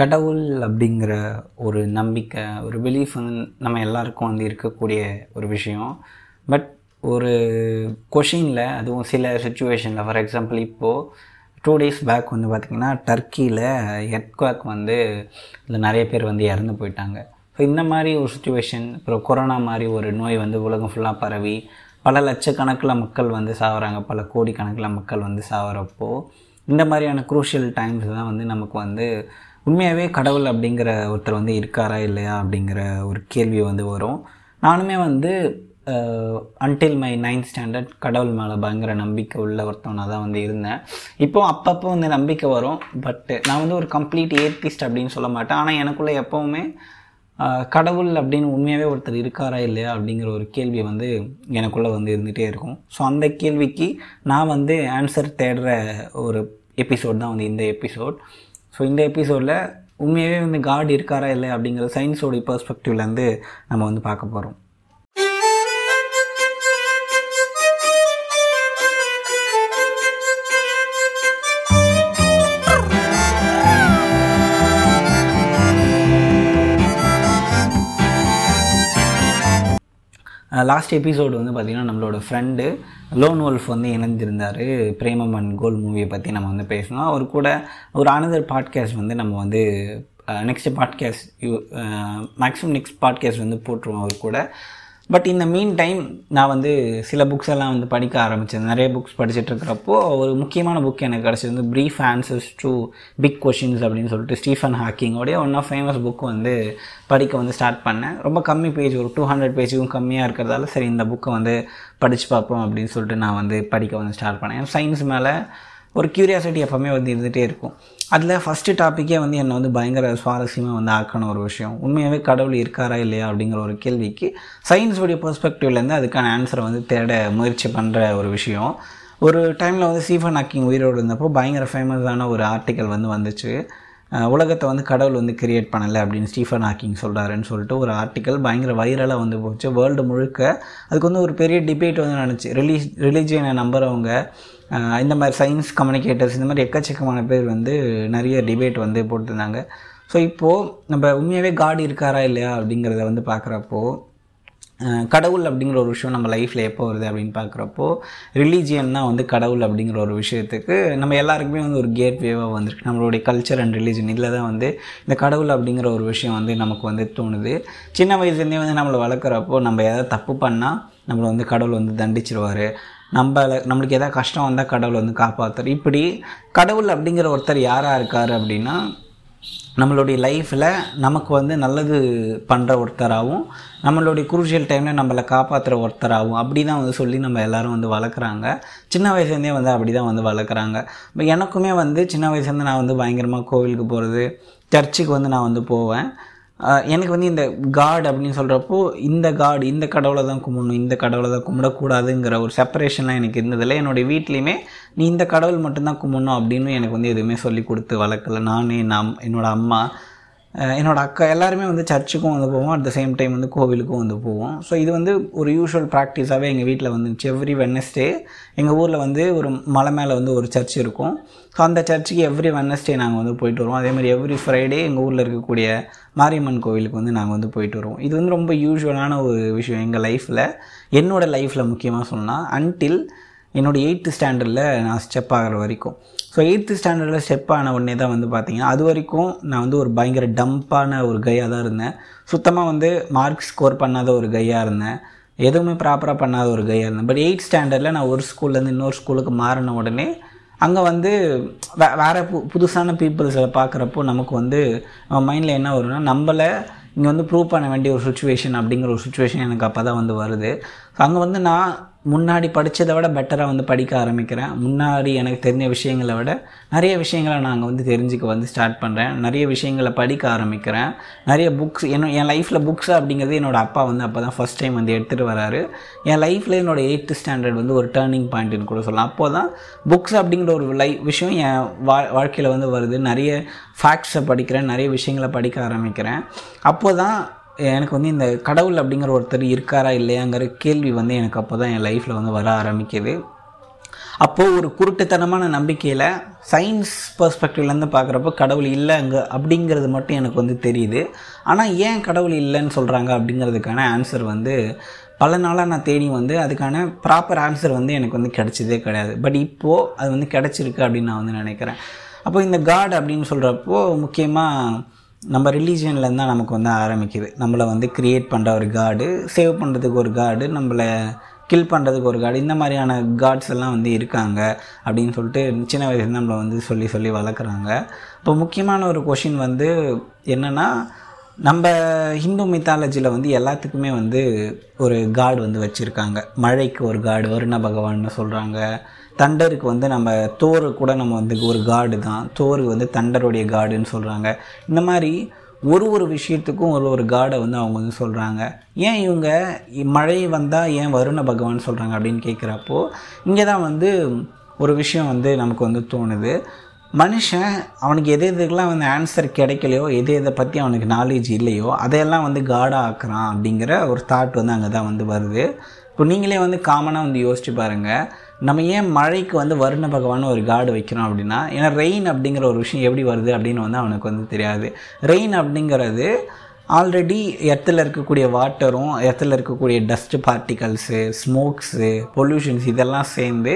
கடவுள் அப்படிங்கிற ஒரு நம்பிக்கை ஒரு பிலீஃப் வந்து நம்ம எல்லாருக்கும் வந்து இருக்கக்கூடிய ஒரு விஷயம். பட் ஒரு கொஷினில் அதுவும் சில சுச்சுவேஷனில் ஃபார் எக்ஸாம்பிள் இப்போது டூ டேஸ் பேக் வந்து பார்த்திங்கன்னா டர்க்கியில் எர்த்குவாக் வந்து இதில் நிறைய பேர் வந்து இறந்து போயிட்டாங்க. ஸோ இந்த மாதிரி ஒரு சுச்சுவேஷன் அப்புறம் கொரோனா மாதிரி ஒரு நோய் வந்து உலகம் ஃபுல்லாக பரவி பல லட்சக்கணக்கில் மக்கள் வந்து சாகுறாங்க பல கோடிக்கணக்கில் மக்கள் வந்து சாகிறப்போ இந்த மாதிரியான குரூஷியல் டைம்ஸ் தான் வந்து நமக்கு வந்து உண்மையாகவே கடவுள் அப்படிங்கிற ஒருத்தர் வந்து இருக்காரா இல்லையா அப்படிங்கிற ஒரு கேள்வி வந்து வரும். நானுமே வந்து அன்டில் மை நைன்த் ஸ்டாண்டர்ட் கடவுள் மேலே பயங்கர நம்பிக்கை உள்ள ஒருத்தவனாக தான் வந்து இருந்தேன். இப்போ அப்பப்போ வந்து நம்பிக்கை வரும். பட்டு நான் வந்து ஒரு கம்ப்ளீட் ஏர்டிஸ்ட் அப்படின்னு சொல்ல மாட்டேன். ஆனால் எனக்குள்ளே எப்போவுமே கடவுள் அப்படின்னு உண்மையாகவே ஒருத்தர் இருக்காரா இல்லையா அப்படிங்கிற ஒரு கேள்வி வந்து எனக்குள்ளே வந்து இருந்துகிட்டே இருக்கும். ஸோ அந்த கேள்விக்கு நான் வந்து ஆன்சர் தேடுற ஒரு எபிசோட் தான் வந்து இந்த எபிசோட் ஸோ இந்த எபிசோடில் உண்மையாகவே வந்து காட் இருக்காரா இல்லை அப்படிங்கிற சயின்ஸோடைய பர்ஸ்பெக்டிவ்லேருந்து நம்ம வந்து பார்க்க போகிறோம் லாஸ்ட் எபிசோடு வந்து பார்த்திங்கன்னா நம்மளோட ஃப்ரெண்டு லோன் wolf வந்து இணைஞ்சிருந்தார் பிரேமம் அண்ட் கோல் மூவியை பற்றி நம்ம வந்து பேசணும். அவர் கூட ஒரு அனதர் பாட்காஸ்ட் வந்து நம்ம வந்து next podcast you maximum next podcast வந்து போட்டுருவோம் அவர் கூட. பட் இந்த மீன் டைம் நான் வந்து சில புக்ஸ் எல்லாம் வந்து படிக்க ஆரம்பித்தேன் நிறைய புக்ஸ் படிச்சுட்டு இருக்கிறப்போ ஒரு முக்கியமான புக் எனக்கு கிடச்சிருந்து வந்து brief answers to big questions அப்படின்னு சொல்லிட்டு ஸ்டீஃபன் ஹாக்கிங்கோடைய ஒன் ஆஃப் ஃபேமஸ் புக் வந்து படிக்க வந்து ஸ்டார்ட் பண்ணேன். ரொம்ப கம்மி பேஜ் ஒரு டூ ஹண்ட்ரட் பேஜுக்கும் கம்மியாக இருக்கிறதால சரி இந்த புக்கை வந்து படித்து பார்ப்போம் அப்படின்னு சொல்லிட்டு நான் வந்து படிக்க வந்து ஸ்டார்ட் பண்ணேன். சயின்ஸ் மேலே ஒரு க்யூரியாசிட்டி எப்போவுமே வந்து இருந்துகிட்டே இருக்கும். அதில் ஃபஸ்ட்டு டாப்பிக்கே வந்து என்னை வந்து பயங்கர சுவாரஸ்யமாக வந்து ஆக்கின ஒரு விஷயம். உண்மையாகவே கடவுள் இருக்காரா இல்லையா அப்படிங்கிற ஒரு கேள்விக்கு சயின்ஸுடைய பெர்ஸ்பெக்டிவ்லேருந்து அதுக்கான ஆன்சரை வந்து தேட முயற்சி பண்ணுற ஒரு விஷயம். ஒரு டைமில் வந்து சீஃபன் ஹாக்கிங் உயிரோடு இருந்தப்போ பயங்கர ஃபேமஸான ஒரு ஆர்டிக்கல் வந்து வந்துச்சு. உலகத்தை வந்து கடவுள் வந்து கிரியேட் பண்ணலை அப்படின்னு ஸ்டீஃபன் ஹாக்கிங் சொல்கிறாருன்னு சொல்லிட்டு ஒரு ஆர்டிக்கல் பயங்கர வைரலாக வந்து போச்சு. வேர்ல்டு முழுக்க. அதுக்கு வந்து ஒரு பெரிய டிபேட் வந்து நடந்துச்சு. ரிலீஸ் ரிலீஜியனை நம்புகிறவங்க இந்த மாதிரி சயின்ஸ் கம்யூனிகேட்டர்ஸ் இந்த மாதிரி எக்கச்சக்கமான பேர் வந்து நிறைய டிபேட் வந்து போட்டிருந்தாங்க. ஸோ இப்போது நம்ம உண்மையாகவே காட் இருக்காரா இல்லையா அப்படிங்கிறத வந்து பார்க்குறப்போ கடவுள் அப்படிங்கிற ஒரு விஷயம் நம்ம லைஃப்பில் எப்போ வருது அப்படின்னு பார்க்குறப்போ ரிலீஜியன் தான் வந்து கடவுள் அப்படிங்கிற ஒரு விஷயத்துக்கு நம்ம எல்லாருக்குமே வந்து ஒரு கேட் வேவாக வந்திருக்கு. நம்மளுடைய கல்ச்சர் அண்ட் ரிலீஜன் இதில் தான் வந்து இந்த கடவுள் அப்படிங்கிற ஒரு விஷயம் வந்து நமக்கு வந்து தோணுது. சின்ன வயசுலேருந்தே வந்து நம்மளை வளர்க்குறப்போ நம்ம எதாவது தப்பு பண்ணால் நம்மளை வந்து கடவுள் வந்து தண்டிச்சிருவார். நம்மளை நம்மளுக்கு எதாவது கஷ்டம் வந்தால் கடவுள் வந்து காப்பாற்றுற இப்படி கடவுள் அப்படிங்கிற ஒருத்தர் யாராக இருக்கார் அப்படின்னா நம்மளுடைய லைஃப்பில் நமக்கு வந்து நல்லது பண்ணுற ஒருத்தராகவும் நம்மளுடைய குரூஷியல் டைமில் நம்மளை காப்பாற்றுற ஒருத்தராகவும் அப்படி தான் வந்து சொல்லி நம்ம எல்லோரும் வந்து வளர்க்குறாங்க. சின்ன வயசுலேருந்தே வந்து அப்படி தான் வந்து வளர்க்குறாங்க. இப்போ எனக்குமே வந்து சின்ன வயசுலேருந்து நான் வந்து பயங்கரமாக கோவிலுக்கு போகிறது சர்ச்சுக்கு வந்து நான் வந்து போவேன். எனக்கு வந்து இந்த காட் அப்படின்னு சொல்கிறப்போ இந்த காட் இந்த கடவுளை தான் கும்பிடணும் இந்த கடவுளை தான் கும்பிடக்கூடாதுங்கிற ஒரு செப்பரேஷன்லாம் எனக்கு இருந்ததில்லை. என்னுடைய வீட்லேயுமே நீ இந்த கடவுள் மட்டும்தான் கும்பிடணும் அப்படின்னு எனக்கு வந்து எதுவுமே சொல்லி கொடுத்து வளர்க்கல. நானே நம் என்னோடய அம்மா என்னோடய அக்கா எல்லாருமே வந்து சர்ச்சுக்கும் வந்து போவோம். அட் த சேம் டைம் வந்து கோவிலுக்கும் வந்து போவோம். ஸோ இது வந்து ஒரு யூஷுவல் ப்ராக்டிஸாகவே எங்கள் வீட்டில் வந்துச்சு எவ்ரி வெனஸ்டே எங்கள் ஊரில் வந்து ஒரு மலை மேலே வந்து ஒரு சர்ச் இருக்கும். ஸோ அந்த சர்ச்சுக்கு எவ்ரி வெனஸ்டே நாங்கள் வந்து போயிட்டு வருவோம். அதேமாதிரி எவ்ரி ஃப்ரைடே எங்கள் ஊரில் இருக்கக்கூடிய மாரியம்மன் கோவிலுக்கு வந்து நாங்கள் வந்து போயிட்டு வருவோம். இது வந்து ரொம்ப யூஸ்வலான ஒரு விஷயம் எங்கள் லைஃப்பில் என்னோடய லைஃப்பில் முக்கியமாக சொன்னால் அன்டில் என்னோடய எயித்து ஸ்டாண்டர்டில் நான் ஸ்டெப் ஆகிற வரைக்கும். ஸோ எயித்து ஸ்டாண்டர்டில் ஸ்டெப் ஆன உடனே தான் வந்து பார்த்திங்கன்னா அது வரைக்கும் நான் வந்து ஒரு பயங்கர டம்ப்பான ஒரு கையாக தான் இருந்தேன். சுத்தமாக வந்து மார்க் ஸ்கோர் பண்ணாத ஒரு கையாக இருந்தேன். எதுவுமே ப்ராப்பராக பண்ணாத ஒரு கையாக இருந்தேன். பட் எயிட் ஸ்டாண்டர்டில் நான் ஒரு ஸ்கூல்லேருந்து இன்னொரு ஸ்கூலுக்கு மாறின உடனே அங்கே வந்து வே வேறு பு புதுசான பீப்புள்ஸை பார்க்குறப்போ நமக்கு வந்து மைண்டில் என்ன வரும்னா நம்மளை இங்கே வந்து ப்ரூவ் பண்ண வேண்டிய ஒரு சுச்சுவேஷன் அப்படிங்கிற ஒரு சுச்சுவேஷன் எனக்கு அப்போ தான் வந்து வருது. ஸோ அங்கே வந்து நான் முன்னாடி படித்ததை விட பெட்டராக வந்து படிக்க ஆரம்பிக்கிறேன். முன்னாடி எனக்கு தெரிஞ்ச விஷயங்களை விட நிறைய விஷயங்களை நாங்கள் வந்து தெரிஞ்சுக்க வந்து ஸ்டார்ட் பண்ணுறேன் நிறைய விஷயங்களை படிக்க ஆரம்பிக்கிறேன். நிறைய புக்ஸ் என்ன என் லைஃப்பில் புக்ஸ் அப்படிங்கிறது என்னோடய அப்பா வந்து அப்போ தான் ஃபஸ்ட் டைம் வந்து எடுத்துகிட்டு வராரு. என் லைஃப்பில் என்னோடய எயித்து ஸ்டாண்டர்ட் வந்து ஒரு டேர்னிங் பாயிண்ட்னு கூட சொல்லலாம். அப்போ தான் புக்ஸ் அப்படிங்கிற ஒரு லை விஷயம் என் வா வாழ்க்கையில் வந்து வருது. நிறைய ஃபேக்ட்ஸை படிக்கிறேன். நிறைய விஷயங்களை படிக்க ஆரம்பிக்கிறேன். அப்போ தான் எனக்கு வந்து இந்த கடவுள் அப்படிங்கிற ஒருத்தர் இருக்காரா இல்லையாங்கிற கேள்வி வந்து எனக்கு அப்போ தான் என் லைஃப்பில் வந்து வர ஆரம்பிக்குது. அப்போது ஒரு குருட்டுத்தனமான நம்பிக்கையில் சயின்ஸ் பர்ஸ்பெக்டிவ்லேருந்து பார்க்குறப்போ கடவுள் இல்லை அங்கே அப்படிங்கிறது மட்டும் எனக்கு வந்து தெரியுது. ஆனால் ஏன் கடவுள் இல்லைன்னு சொல்கிறாங்க அப்படிங்கிறதுக்கான ஆன்சர் வந்து பல நாளாக நான் தேடி வந்து அதுக்கான ப்ராப்பர் ஆன்சர் வந்து எனக்கு வந்து கிடச்சதே கிடையாது. பட் இப்போது அது வந்து கிடச்சிருக்கு அப்படின்னு நான் வந்து நினைக்கிறேன். அப்போ இந்த காட் அப்படின்னு சொல்கிறப்போ முக்கியமாக நம்ம ரிலீஜியன்லேருந்து தான் நமக்கு வந்து ஆரம்பிக்குது. நம்மளை வந்து க்ரியேட் பண்ணுற ஒரு காடு சேவ் பண்ணுறதுக்கு ஒரு காடு நம்மளை கில் பண்ணுறதுக்கு ஒரு காடு இந்த மாதிரியான காட்ஸ் எல்லாம் வந்து இருக்காங்க அப்படின்னு சொல்லிட்டு சின்ன வயசுலேருந்து நம்மளை வந்து சொல்லி சொல்லி வளர்க்குறாங்க. இப்போ முக்கியமான ஒரு கொஷின் வந்து என்னென்னா நம்ம ஹிந்து மித்தாலஜியில் வந்து எல்லாத்துக்குமே வந்து ஒரு காடு வந்து வச்சுருக்காங்க. மழைக்கு ஒரு காடு வருண பகவான்னு சொல்கிறாங்க தண்டருக்கு வந்து நம்ம தோறு கூட நம்ம வந்து ஒரு காடு தான். தோறு வந்து தண்டருடைய காடுன்னு சொல்கிறாங்க இந்த மாதிரி ஒரு ஒரு விஷயத்துக்கும் ஒரு ஒரு காடை வந்து அவங்க வந்து சொல்கிறாங்க ஏன் இவங்க மழை வந்தால் ஏன் வருண பகவான் சொல்கிறாங்க அப்படின்னு கேட்குறப்போ இங்கே தான் வந்து ஒரு விஷயம் வந்து நமக்கு வந்து தோணுது. மனுஷன் அவனுக்கு எது எதுக்கெல்லாம் வந்து ஆன்சர் கிடைக்கலையோ எது எதை பற்றி அவனுக்கு நாலேஜ் இல்லையோ அதையெல்லாம் வந்து காடாக ஆக்குறான் அப்படிங்கிற ஒரு தாட் வந்து அங்கே தான் வந்து வருது. இப்போ நீங்களே வந்து காமனாக வந்து யோசிச்சு பாருங்கள் நம்ம ஏன் மழைக்கு வந்து வருண பகவான் ஒரு காடு வைக்கிறோம் அப்படின்னா ஏன்னா ரெயின் அப்படிங்கிற ஒரு விஷயம் எப்படி வருது அப்படின்னு வந்து அவனுக்கு வந்து தெரியாது. ரெயின் அப்படிங்கிறது ஆல்ரெடி எர்த்தில் இருக்கக்கூடிய வாட்டரும் எர்த்தில் இருக்கக்கூடிய டஸ்ட் பார்ட்டிகல்ஸு ஸ்மோக்ஸு பொல்யூஷன்ஸ் இதெல்லாம் சேர்ந்து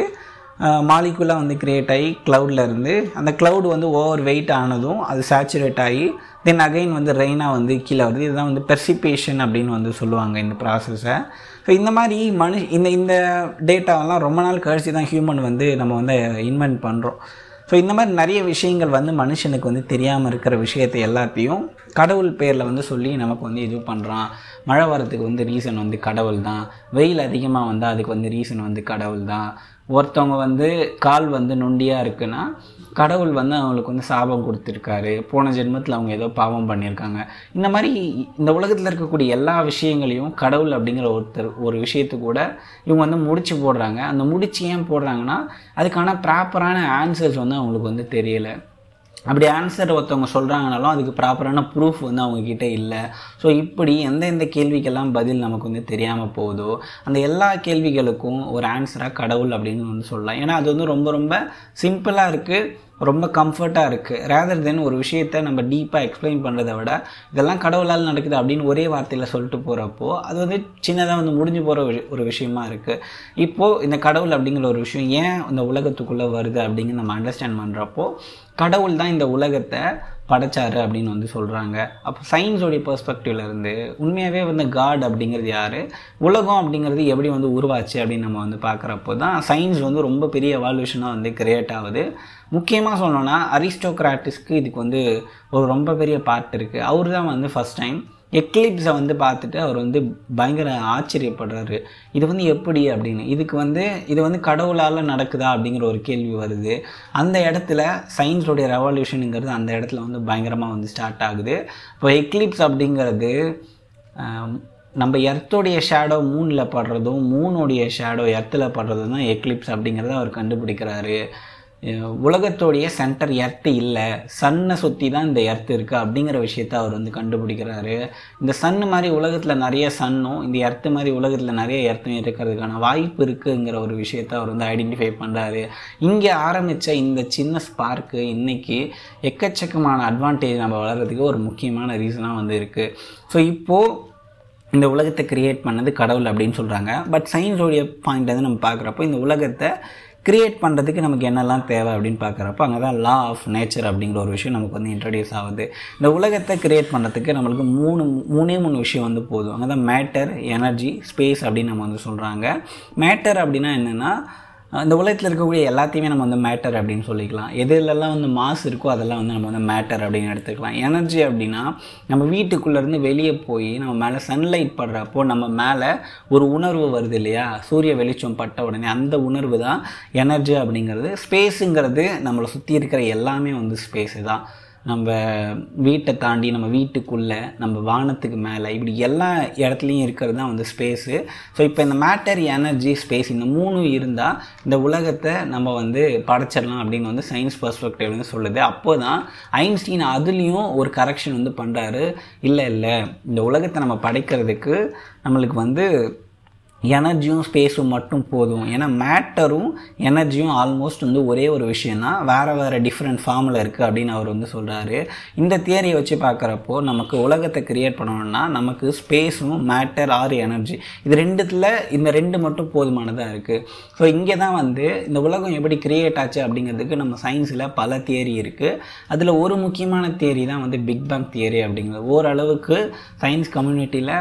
மாலிகுலாக வந்து க்ரியேட் ஆகி க்ளவுடில் இருந்து அந்த க்ளவுட் வந்து ஓவர் வெயிட் ஆனதும் அது சேச்சுரேட் ஆகி தென் அகைன் வந்து ரெயினாக வந்து கீழே வருது. இதுதான் வந்து பெர்சிபேஷன் அப்படின்னு வந்து சொல்லுவாங்க இந்த ப்ராசஸை ஸோ இந்த மாதிரி மனு இந்த இந்த டேட்டாவெல்லாம் ரொம்ப நாள் கழிச்சு தான் ஹியூமன் வந்து நம்ம வந்து இன்வென்ட் பண்ணுறோம் ஸோ இந்த மாதிரி நிறைய விஷயங்கள் வந்து மனுஷனுக்கு வந்து தெரியாமல் இருக்கிற விஷயத்தை எல்லாத்தையும் கடவுள் பேரில் வந்து சொல்லி நமக்கு வந்து இது பண்ணுறான் மழை வரத்துக்கு வந்து ரீசன் வந்து கடவுள் தான் வெயில் அதிகமாக வந்தால் அதுக்கு வந்து ரீசன் வந்து கடவுள் தான் ஒருத்தவங்க வந்து கால் வந்து நொண்டியாக இருக்குன்னா கடவுள் வந்து அவங்களுக்கு வந்து சாபம் கொடுத்துருக்காரு. போன ஜென்மத்தில் அவங்க ஏதோ பாவம் பண்ணியிருக்காங்க. இந்த மாதிரி இந்த உலகத்தில் இருக்கக்கூடிய எல்லா விஷயங்களையும் கடவுள் அப்படிங்கிற ஒருத்தர் ஒரு விஷயத்து கூட இவங்க வந்து முடிச்சு போடுறாங்க. அந்த முடிச்சு ஏன் போடுறாங்கன்னா அதுக்கான ப்ராப்பரான ஆன்சர்ஸ் வந்து அவங்களுக்கு வந்து தெரியலை. அப்படி ஆன்சர் ஒருத்தவங்க சொல்கிறாங்கனாலும் அதுக்கு ப்ராப்பரான ப்ரூஃப் வந்து அவங்கக்கிட்ட இல்லை. ஸோ இப்படி எந்த எந்த கேள்விக்கெல்லாம் பதில் நமக்கு வந்து தெரியாமல் போகுதோ அந்த எல்லா கேள்விகளுக்கும் ஒரு ஆன்சராக கடவுள் அப்படின்னு வந்து சொல்லலாம். ஏன்னா அது வந்து ரொம்ப ரொம்ப சிம்பிளாக இருக்குது ரொம்ப கம்ஃபர்ட்டாக இருக்குது ரேதர் தென் ஒரு விஷயத்த நம்ம டீப்பாக எக்ஸ்பிளைன் பண்ணுறதை விட இதெல்லாம் கடவுளால் நடக்குது அப்படின்னு ஒரே வார்த்தையில் சொல்லிட்டு போகிறப்போ அது வந்து சின்னதாக வந்து முடிஞ்சு போகிற ஒரு விஷயமா இருக்குது இப்போது இந்த கடவுள் அப்படிங்கிற ஒரு விஷயம் ஏன் இந்த உலகத்துக்குள்ளே வருது அப்படிங்கிற நம்ம அண்டர்ஸ்டாண்ட் பண்ணுறப்போ கடவுள் தான் இந்த உலகத்தை படைச்சாரு அப்படின்னு வந்து சொல்கிறாங்க அப்போ சயின்ஸோடைய பெர்ஸ்பெக்டிவ்லேருந்து உண்மையாகவே வந்து காட் அப்படிங்கிறது யார்? உலகம் அப்படிங்கிறது எப்படி வந்து உருவாச்சு அப்படின்னு நம்ம வந்து பார்க்குறப்போ தான் சயின்ஸ் வந்து ரொம்ப பெரிய எவால்யூஷனாக வந்து கிரியேட் ஆகுது. முக்கியமாக சொல்லணும்னா அரிஸ்டோக்ராட்டிஸ்க்கு இதுக்கு வந்து ஒரு ரொம்ப பெரிய பார்ட் இருக்குது அவர் தான் வந்து ஃபஸ்ட் டைம் எக்லிப்ஸை வந்து பார்த்துட்டு அவர் வந்து பயங்கர ஆச்சரியப்படுறாரு. இது வந்து எப்படி அப்படின்னு? இதுக்கு வந்து இது வந்து கடவுளால் நடக்குதா அப்படிங்கிற ஒரு கேள்வி வருது. அந்த இடத்துல சயின்ஸோடைய ரெவல்யூஷனுங்கிறது அந்த இடத்துல வந்து பயங்கரமாக வந்து ஸ்டார்ட் ஆகுது. இப்போ எக்லிப்ஸ் அப்படிங்கிறது நம்ம எர்த்தோடைய ஷேடோ மூணில் படுறதும் மூனோடைய ஷேடோ எர்த்தில் படுறதும் தான் எக்லிப்ஸ் அப்படிங்கிறத அவர் கண்டுபிடிக்கிறாரு. உலகத்தோடைய சென்டர் எர்த்து இல்லை. சன்னை சுற்றி தான் இந்த எர்த்து இருக்குது அப்படிங்கிற விஷயத்த அவர் வந்து கண்டுபிடிக்கிறாரு. இந்த சன்னு மாதிரி உலகத்தில் நிறைய சன்னும் இந்த எர்த்து மாதிரி உலகத்தில் நிறைய எர்த்தும் இருக்கிறதுக்கான வாய்ப்பு இருக்குங்கிற ஒரு விஷயத்த அவர் வந்து ஐடென்டிஃபை பண்ணுறாரு இங்கே ஆரம்பித்த இந்த சின்ன ஸ்பார்க்கு இன்றைக்கி எக்கச்சக்கமான அட்வான்டேஜ் நம்ம வளர்கிறதுக்கு ஒரு முக்கியமான ரீசனாக வந்து இருக்குது ஸோ இப்போது இந்த உலகத்தை கிரியேட் பண்ணது கடவுள் அப்படின்னு சொல்கிறாங்க பட் சயின்ஸோடைய பாயிண்ட் வந்து நம்ம பார்க்குறப்போ இந்த உலகத்தை கிரியேட் பண்ணுறதுக்கு நமக்கு என்னெல்லாம் தேவை அப்படின்னு பார்க்குறப்ப அங்கே தான் லா ஆஃப் நேச்சர் அப்படிங்கிற ஒரு விஷயம் நமக்கு வந்து இன்ட்ரடியூஸ் ஆகுது. இந்த உலகத்தை கிரியேட் பண்ணுறதுக்கு நம்மளுக்கு மூணு மூணே மூணு விஷயம் வந்து போதும். அங்கே தான் மேட்டர் எனர்ஜி ஸ்பேஸ் அப்படின்னு நம்ம வந்து சொல்கிறாங்க மேட்டர் அப்படின்னா என்னென்னா இந்த உலகத்தில் இருக்கக்கூடிய எல்லாத்தையுமே நம்ம வந்து மேட்டர் அப்படின்னு சொல்லிக்கலாம். எதுலெல்லாம் வந்து மாஸ் இருக்கோ அதெல்லாம் வந்து நம்ம வந்து மேட்டர் அப்படின்னு எடுத்துக்கலாம். எனர்ஜி அப்படின்னா நம்ம வீட்டுக்குள்ளேருந்து வெளியே போய் நம்ம மேலே சன்லைட் படுறப்போ நம்ம மேலே ஒரு உணர்வு வருது இல்லையா? சூரிய வெளிச்சம் பட்ட உடனே அந்த உணர்வு தான் எனர்ஜி அப்படிங்கிறது. ஸ்பேஸுங்கிறது நம்மளை சுற்றி இருக்கிற எல்லாமே வந்து ஸ்பேஸு தான். நம்ம வீட்டை தாண்டி நம்ம வீட்டுக்குள்ளே நம்ம வானத்துக்கு மேலே இப்படி எல்லா இடத்துலையும் இருக்கிறது தான் வந்து ஸ்பேஸு ஸோ இப்போ இந்த மேட்டர் எனர்ஜி ஸ்பேஸ் இந்த மூணும் இருந்தால் இந்த உலகத்தை நம்ம வந்து படைச்சிடலாம் அப்படின்னு வந்து சயின்ஸ் பர்ஸ்பெக்டிவ் வந்து சொல்லுது. அப்போ தான் ஐன்ஸ்டீன் அதுலேயும் ஒரு கரெக்ஷன் வந்து பண்ணுறாரு இல்லை இல்லை. இந்த உலகத்தை நம்ம படைக்கிறதுக்கு நம்மளுக்கு வந்து எனர்ஜியும் ஸ்பேஸும் மட்டும் போதும். ஏன்னா மேட்டரும் எனர்ஜியும் ஆல்மோஸ்ட் வந்து ஒரே ஒரு விஷயந்தான் வேறு வேறு டிஃப்ரெண்ட் ஃபார்மில் இருக்குது அப்படின்னு அவர் வந்து சொல்கிறாரு இந்த தியரியை வச்சு பார்க்குறப்போ நமக்கு உலகத்தை கிரியேட் பண்ணணும்னா நமக்கு ஸ்பேஸும் மேட்டர் ஆர் எனர்ஜி இது ரெண்டுத்தில் இந்த ரெண்டு மட்டும் போதுமானதாக இருக்குது ஸோ இங்கே தான் வந்து இந்த உலகம் எப்படி கிரியேட் ஆச்சு அப்படிங்கிறதுக்கு நம்ம சயின்ஸில் பல தியரி இருக்குது அதில் ஒரு முக்கியமான தியரி தான் வந்து பிக் பேங் தியரி அப்படிங்கிறது. ஓரளவுக்கு சயின்ஸ் கம்யூனிட்டியில்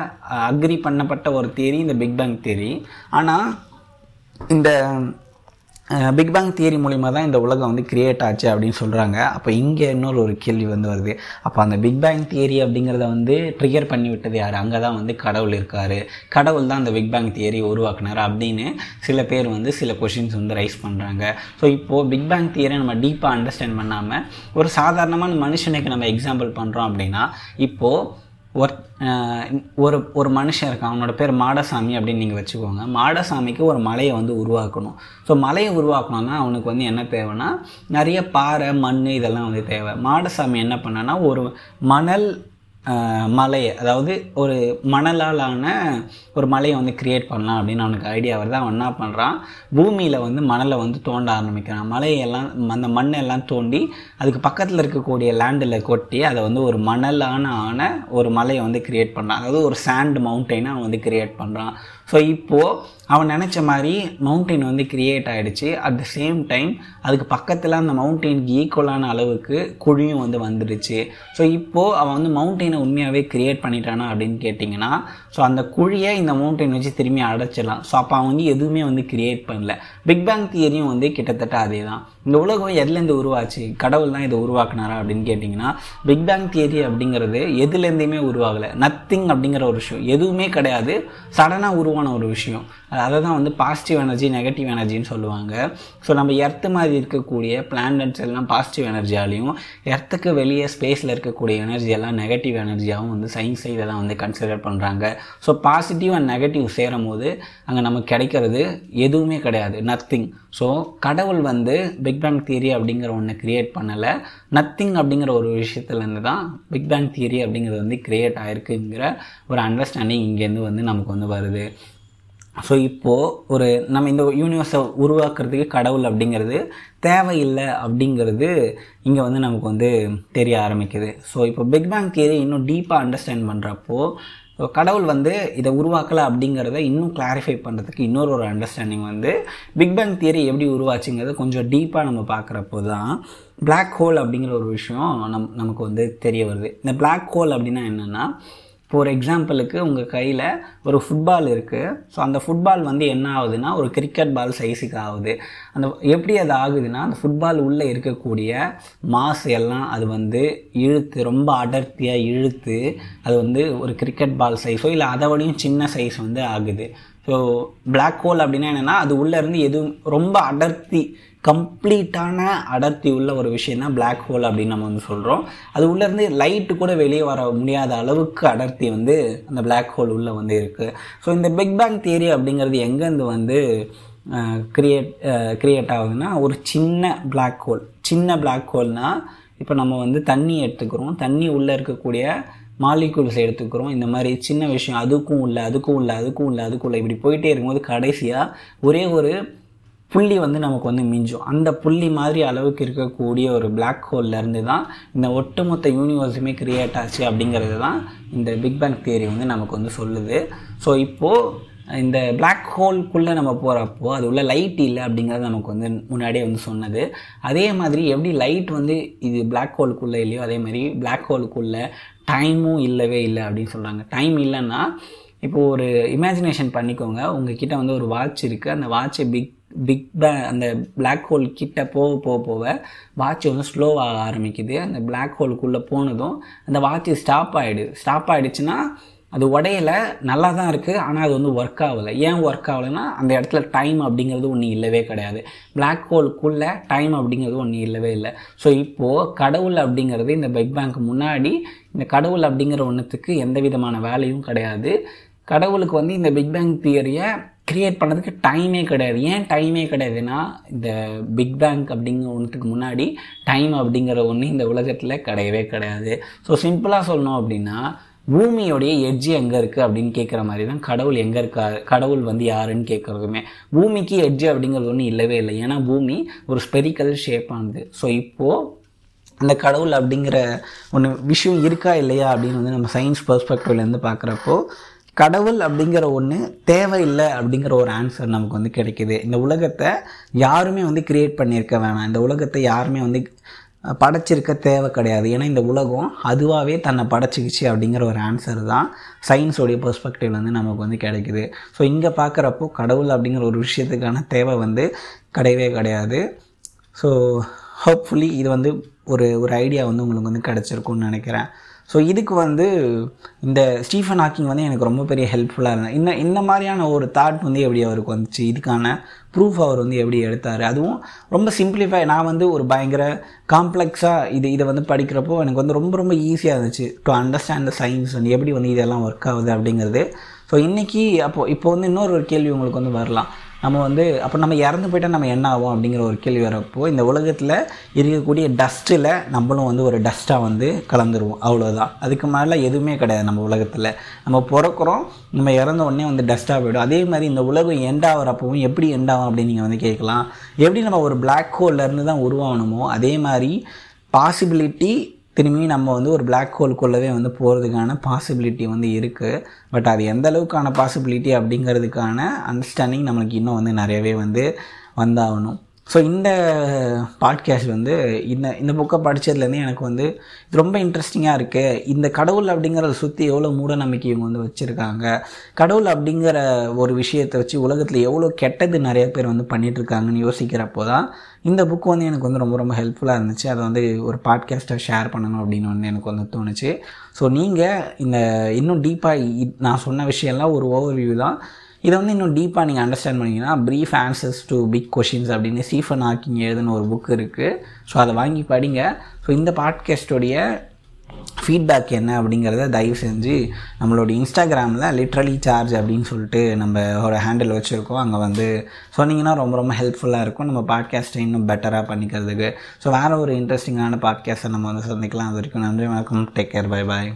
அக்ரி பண்ணப்பட்ட ஒரு தியரி இந்த பிக் பேங் தியரி ஆனால் இந்த பிக் பேங் தியரி மூலிமா தான் இந்த உலகம் வந்து கிரியேட் ஆச்சு அப்படின்னு சொல்கிறாங்க அப்போ இங்கே இன்னொரு ஒரு கேள்வி வந்து வருது. அப்போ அந்த பிக் பேங் தியரி அப்படிங்கிறத வந்து ட்ரிகர் பண்ணி விட்டது யார்? அங்கே தான் வந்து கடவுள் இருக்கார். கடவுள் தான் அந்த பிக் பேங் தியரி உருவாக்குனார் அப்படின்னு சில பேர் வந்து சில கொஷின்ஸ் வந்து ரைஸ் பண்ணுறாங்க ஸோ இப்போது பிக் பேங் தியரி நம்ம டீப்பாக அண்டர்ஸ்டாண்ட் பண்ணாமல் ஒரு சாதாரணமான மனுஷனுக்கு நம்ம எக்ஸாம்பிள் பண்ணுறோம் அப்படின்னா இப்போது ஒரு ஒரு ஒரு மனுஷன் இருக்கான் அவனோட பேர் மாடசாமி அப்படின்னு நீங்கள் வச்சுக்கோங்க. மாடசாமிக்கு ஒரு மலையை வந்து உருவாக்கணும். ஸோ மலையை உருவாக்கணும்னா அவனுக்கு வந்து என்ன தேவைன்னா நிறைய பாறை மண் இதெல்லாம் வந்து தேவை. மாடசாமி என்ன பண்ணனா ஒரு மணல் மலையை அதாவது ஒரு மணலாலான ஒரு மலையை வந்து க்ரியேட் பண்ணலாம் அப்படின்னு அவனுக்கு ஐடியா வருது. அவன் என்ன பண்ணுறான் பூமியில் வந்து மணலை வந்து தோண்ட ஆரம்பிக்கிறான். மலையெல்லாம் அந்த மண்ணெல்லாம் தோண்டி அதுக்கு பக்கத்தில் இருக்கக்கூடிய லேண்டில் கொட்டி அதை வந்து ஒரு மணலான ஆன ஒரு மலையை வந்து க்ரியேட் பண்ணுறான் அதாவது ஒரு சாண்ட் மவுண்டெயினை அவன் வந்து க்ரியேட் பண்ணுறான் ஸோ இப்போது அவன் நினச்ச மாதிரி மவுண்டெயின் வந்து கிரியேட் ஆகிடுச்சு அட் த சேம் டைம் அதுக்கு பக்கத்தில் அந்த மவுண்டெயினுக்கு ஈக்குவலான அளவுக்கு குழியும் வந்து வந்துடுச்சு ஸோ இப்போது அவன் வந்து மவுண்டெயின் உண்மையாகவே கிரியேட் பண்ணிட்டானா அப்படின்னு கேட்டிங்கன்னா ஸோ அந்த குழியை இந்த மவுண்டெயின் வச்சு திரும்பி அடைச்சிடலாம். ஸோ அப்போ அவங்க எதுவுமே வந்து கிரியேட் பண்ணல. பிக் பேங் தியரியும் வந்து கிட்டத்தட்ட அதே தான் இந்த உலகம் எதுலேருந்து உருவாச்சு? கடவுள் தான் இதை உருவாக்குனாரா அப்படின்னு கேட்டிங்கன்னா பிக் பேங் தியரி அப்படிங்கிறது எதுலேருந்துமே உருவாகலை. நத்திங் அப்படிங்கிற ஒரு விஷயம். எதுவுமே கிடையாது. சடனாக உருவான ஒரு விஷயம். அதை தான் வந்து பாசிட்டிவ் எனர்ஜி நெகட்டிவ் எனர்ஜின்னு சொல்லுவாங்க. ஸோ நம்ம எர்த்து மாதிரி இருக்கக்கூடிய பிளானட்ஸ் எல்லாம் பாசிட்டிவ் எனர்ஜியாலையும் எர்த்துக்கு வெளியே ஸ்பேஸில் இருக்கக்கூடிய எனர்ஜி எல்லாம் நெகட்டிவ் எனர்ஜியாகவும் வந்து சயின்ஸை இதை தான் வந்து கன்சிடர் பண்ணுறாங்க ஸோ பாசிட்டிவ் அண்ட் நெகட்டிவ் சேரும் போது அங்கே நமக்கு கிடைக்கிறது எதுவுமே கிடையாது. நத்திங் ஸோ கடவுள் வந்து பிக் பேங் தியரி அப்படிங்கிற ஒன்று கிரியேட் பண்ணலை. நத்திங் அப்படிங்கிற ஒரு விஷயத்துலேருந்து தான் பிக் பேங் தியரி அப்படிங்கிறது வந்து க்ரியேட் ஆகிருக்குங்கிற ஒரு அண்டர்ஸ்டாண்டிங் இங்கேருந்து வந்து நமக்கு வந்து வருது. ஸோ இப்போது ஒரு நம்ம இந்த யூனிவர்ஸை உருவாக்குறதுக்கு கடவுள் அப்படிங்கிறது தேவையில்லை அப்படிங்கிறது இங்கே வந்து நமக்கு வந்து தெரிய ஆரம்பிக்குது. ஸோ இப்போ பிக் பேங் தியரி இன்னும் டீப்பாக அண்டர்ஸ்டாண்ட் பண்ணுறப்போ ஸோ கடவுள் வந்து இதை உருவாக்கலை அப்படிங்கிறத இன்னும் கிளாரிஃபை பண்ணுறதுக்கு இன்னொரு ஒரு அண்டர்ஸ்டாண்டிங் வந்து பிக் பேங் தியரி எப்படி உருவாச்சுங்கிறது கொஞ்சம் டீப்பாக நம்ம பார்க்குறப்போ தான் பிளாக் ஹோல் அப்படிங்கிற ஒரு விஷயம் நம் நமக்கு வந்து தெரிய வருது. இந்த பிளாக் ஹோல் அப்படின்னா என்னென்னா இப்போ ஒரு எக்ஸாம்பிளுக்கு உங்கள் கையில் ஒரு ஃபுட்பால் இருக்குது ஸோ அந்த ஃபுட்பால் வந்து என்ன ஆகுதுன்னா ஒரு கிரிக்கெட் பால் சைஸுக்கு ஆகுது. அந்த எப்படி அது ஆகுதுன்னா அந்த ஃபுட்பால் உள்ளே இருக்கக்கூடிய மாஸ் எல்லாம் அது வந்து இழுத்து ரொம்ப அடர்த்தியாக இழுத்து அது வந்து ஒரு கிரிக்கெட் பால் சைஸோ இல்லை அதை விடையும் சின்ன சைஸ் வந்து ஆகுது. ஸோ பிளாக் ஹோல் அப்படின்னா என்னென்னா அது உள்ளேருந்து எதுவும் ரொம்ப அடர்த்தி கம்ப்ளீட்டான அடர்த்தி உள்ள ஒரு விஷயம் தான் பிளாக் ஹோல் அப்படின்னு நம்ம வந்து சொல்கிறோம் அது உள்ளேருந்து லைட்டு கூட வெளியே வர முடியாத அளவுக்கு அடர்த்தி வந்து அந்த பிளாக் ஹோல் உள்ளே வந்து இருக்குது ஸோ இந்த பிக் பேங் தியரி அப்படிங்கிறது எங்கேருந்து வந்து க்ரியேட் க்ரியேட் ஆகுதுன்னா ஒரு சின்ன பிளாக் ஹோல் சின்ன பிளாக் ஹோல்னால் இப்போ நம்ம வந்து தண்ணி எடுத்துக்கிறோம். தண்ணி உள்ளே இருக்கக்கூடிய மாலிகூல்ஸ் எடுத்துக்கிறோம். இந்த மாதிரி சின்ன விஷயம் அதுக்கும் இல்லை அதுக்கும் இல்லை அதுக்கும் இல்லை அதுக்கும் இல்லை இப்படி போயிட்டே இருக்கும்போது கடைசியாக ஒரே ஒரு புள்ளி வந்து நமக்கு வந்து மிஞ்சும். அந்த புள்ளி மாதிரி அளவுக்கு இருக்கக்கூடிய ஒரு பிளாக் ஹோல்லேருந்து தான் இந்த ஒட்டுமொத்த யூனிவர்ஸுமே கிரியேட் ஆச்சு அப்படிங்கிறது தான் இந்த பிக் பேங் தியரி வந்து நமக்கு வந்து சொல்லுது. ஸோ இப்போது இந்த பிளாக் ஹோல்குள்ளே நம்ம போகிறப்போ அது உள்ள லைட் இல்லை அப்படிங்கிறது நமக்கு வந்து முன்னாடியே வந்து சொன்னது. அதே மாதிரி எப்படி லைட் வந்து இது பிளாக் ஹோலுக்குள்ளே இல்லையோ அதே மாதிரி பிளாக் ஹோலுக்குள்ளே டைமும் இல்லவே இல்லை அப்படின்னு சொல்கிறாங்க டைம் இல்லைன்னா இப்போது ஒரு இமேஜினேஷன் பண்ணிக்கோங்க. உங்ககிட்ட வந்து ஒரு வாட்ச் இருக்குது அந்த வாட்சை பிக் பிக் பே அந்த பிளாக் ஹோல் கிட்ட போக போக போக வாட்ச் வந்து ஸ்லோவாக ஆரம்பிக்குது. அந்த பிளாக் ஹோலுக்குள்ளே போனதும் அந்த வாட்ச் ஸ்டாப் ஆகிடுது ஸ்டாப் ஆகிடுச்சுன்னா அது உடையலை நல்லா தான் இருக்குது ஆனால் அது வந்து ஒர்க் ஆகலை. ஏன் ஒர்க் ஆகலைன்னா அந்த இடத்துல டைம் அப்படிங்கிறது ஒன்று இல்லவே கிடையாது. பிளாக் ஹோலுக்குள்ளே டைம் அப்படிங்கிறது ஒன்று இல்லவே இல்லை. ஸோ இப்போது கடவுள் அப்படிங்கிறது இந்த பிக் பேங்க் முன்னாடி இந்த கடவுள் அப்படிங்கிற ஒன்றுத்துக்கு எந்த விதமான வேலையும் கிடையாது. கடவுளுக்கு வந்து இந்த பிக் பேங் தியரியை க்ரியேட் பண்ணதுக்கு டைமே கிடையாது. ஏன் டைமே கிடையாதுன்னா இந்த பிக் பேங்க் அப்படிங்கிற ஒன்றுக்கு முன்னாடி டைம் அப்படிங்கிற ஒன்று இந்த உலகத்தில் கிடையவே கிடையாது. ஸோ சிம்பிளாக சொல்லணும் அப்படின்னா பூமியோடைய எட்ஜ் எங்கே இருக்குது அப்படின்னு கேட்குற மாதிரி தான் கடவுள் எங்கே இருக்கா கடவுள் வந்து யாருன்னு கேட்குறதுமே பூமிக்கு எட்ஜ் அப்படிங்கிறது ஒன்றும் இல்லவே இல்லை. ஏன்னா பூமி ஒரு ஸ்பெரிக்கல் ஷேப்பானது ஸோ இப்போது அந்த கடவுள் அப்படிங்கிற ஒன்று விஷயம் இருக்கா இல்லையா அப்படின்னு வந்து நம்ம சயின்ஸ் பர்ஸ்பெக்டிவ்லேருந்து பார்க்குறப்போ கடவுள் அப்படிங்கிற ஒன்று தேவையில்லை அப்படிங்கிற ஒரு ஆன்சர் நமக்கு வந்து கிடைக்கிது. இந்த உலகத்தை யாருமே வந்து கிரியேட் பண்ணியிருக்க வேணாம். இந்த உலகத்தை யாருமே வந்து படைச்சிருக்க தேவை கிடையாது. ஏன்னா இந்த உலகம் அதுவாகவே தன்னை படைச்சிக்கிச்சு அப்படிங்கிற ஒரு ஆன்சர் தான் சயின்ஸோடைய பெர்ஸ்பெக்டிவ் வந்து நமக்கு வந்து கிடைக்குது. ஸோ இங்கே பார்க்குறப்போ கடவுள் அப்படிங்கிற ஒரு விஷயத்துக்கான தேவை வந்து கிடையவே கிடையாது. ஸோ ஹோப்ஃபுல்லி இது வந்து ஒரு ஒரு ஐடியா வந்து உங்களுக்கு வந்து கிடச்சிருக்கும்னு நினைக்கிறேன். ஸோ இதுக்கு வந்து இந்த ஸ்டீஃபன் ஹாக்கிங் வந்து எனக்கு ரொம்ப பெரிய ஹெல்ப்ஃபுல்லாக இருந்தது இந்த இந்த மாதிரியான ஒரு தாட் வந்து எப்படி அவருக்கு வந்துச்சு? இதுக்கான ப்ரூஃப் அவர் வந்து எப்படி எடுத்தார்? அதுவும் ரொம்ப சிம்பிளிஃபை நான் வந்து ஒரு பயங்கர காம்ப்ளெக்ஸாக இது இதை வந்து படிக்கிறப்போ எனக்கு வந்து ரொம்ப ரொம்ப ஈஸியாக இருந்துச்சு. டு அண்டர்ஸ்டாண்ட் த சயின்ஸ் வந்து எப்படி வந்து இதெல்லாம் ஒர்க் ஆகுது அப்படிங்கிறது. ஸோ இன்றைக்கி அப்போது இப்போ வந்து இன்னொரு ஒரு கேள்வி உங்களுக்கு வந்து வரலாம். நம்ம வந்து அப்போ நம்ம இறந்து போயிட்டால் நம்ம என்ன ஆகும் அப்படிங்கிற ஒரு கேள்வி வரப்போ இந்த உலகத்தில் இருக்கக்கூடிய டஸ்ட்டில் நம்மளும் வந்து ஒரு டஸ்ட்டாக வந்து கலந்துருவோம். அவ்வளோதான் அதுக்கு மேலே எதுவுமே கிடையாது நம்ம உலகத்தில். நம்ம பிறக்கிறோம் நம்ம இறந்த உடனே வந்து டஸ்ட்டாக போயிடும். அதே மாதிரி இந்த உலகம் எண்ட் ஆகிறப்பவும் எப்படி எண்ட் ஆகும் அப்படின்னு நீங்கள் வந்து கேட்கலாம். எப்படி நம்ம ஒரு பிளாக் ஹோல்லேருந்து தான் உருவாகணுமோ அதே மாதிரி பாசிபிலிட்டி திரும்பி நம்ம வந்து ஒரு பிளாக் ஹோல்குள்ளவே வந்து போகிறதுக்கான பாசிபிலிட்டி வந்து இருக்குது பட் அது எந்த அளவுக்கான பாசிபிலிட்டி அப்படிங்கிறதுக்கான அண்டர்ஸ்டாண்டிங் நம்மளுக்கு இன்னும் வந்து நிறையவே வந்து வந்தாகணும். ஸோ இந்த பாட்காஸ்ட் வந்து இந்த இந்த புக்கை படித்ததுலேருந்து எனக்கு வந்து இது ரொம்ப இன்ட்ரெஸ்டிங்காக இருக்குது இந்த கடவுள் அப்படிங்கிறத சுற்றி எவ்வளோ மூட நம்பிக்கை இவங்க வந்து வச்சுருக்காங்க. கடவுள் அப்படிங்கிற ஒரு விஷயத்தை வச்சு உலகத்தில் எவ்வளோ கெட்டது நிறைய பேர் வந்து பண்ணிகிட்ருக்காங்கன்னு யோசிக்கிறப்போ தான் இந்த புக் வந்து எனக்கு வந்து ரொம்ப ரொம்ப ஹெல்ப்ஃபுல்லாக இருந்துச்சு. அதை வந்து ஒரு பாட்காஸ்ட்டை ஷேர் பண்ணணும் அப்படின்னு வந்து எனக்கு வந்து தோணுச்சு. ஸோ நீங்கள் இந்த இன்னும் டீப்பாக நான் சொன்ன விஷயம்லாம் ஒரு ஓவர்வியூ தான். இதை வந்து இன்னும் டீப்பாக நீங்கள் அண்டர்ஸ்டாண்ட் பண்ணிங்கன்னா brief answers to big questions அப்படின்னு சீஃபன் ஹாக்கிங் எழுதுன ஒரு புக் இருக்குது ஸோ அதை வாங்கி படிங்க. ஸோ இந்த பாட்காஸ்டோடைய ஃபீட்பேக் என்ன அப்படிங்கிறத தயவு செஞ்சு நம்மளோட இன்ஸ்டாகிராமில் லிட்ரலி சார்ஜ் அப்படின்னு சொல்லிட்டு நம்ம ஒரு ஹேண்டில் வச்சுருக்கோம். அங்கே வந்து சொன்னீங்கன்னா ரொம்ப ரொம்ப ஹெல்ப்ஃபுல்லாக இருக்கும். நம்ம பாட்காஸ்ட்டை இன்னும் பெட்டராக பண்ணிக்கிறதுக்கு. ஸோ வேறு ஒரு இன்ட்ரெஸ்டிங்கான பாட்காஸ்ட்டை நம்ம வந்து சந்திக்கலாம். அது வரைக்கும் நன்றி வணக்கம். Take care bye bye